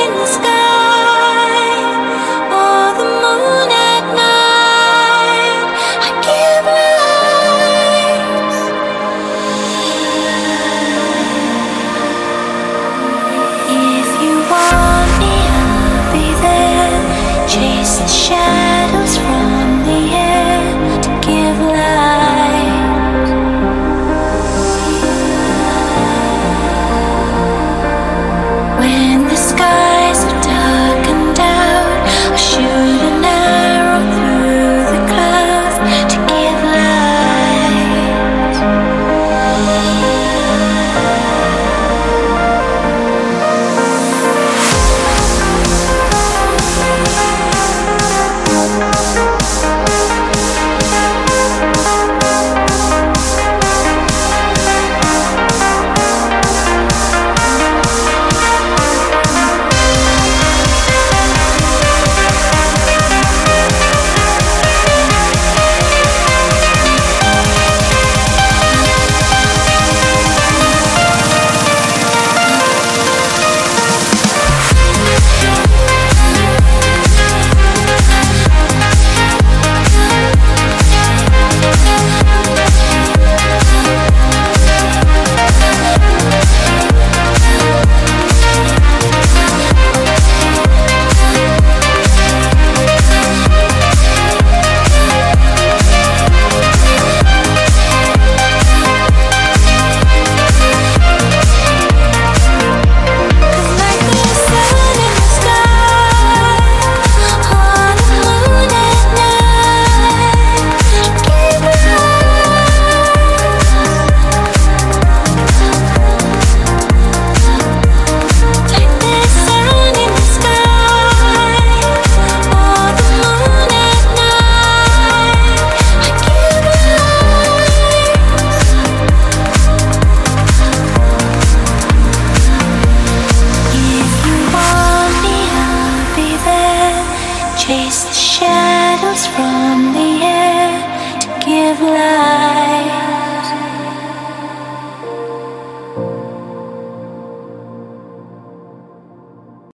in the sky.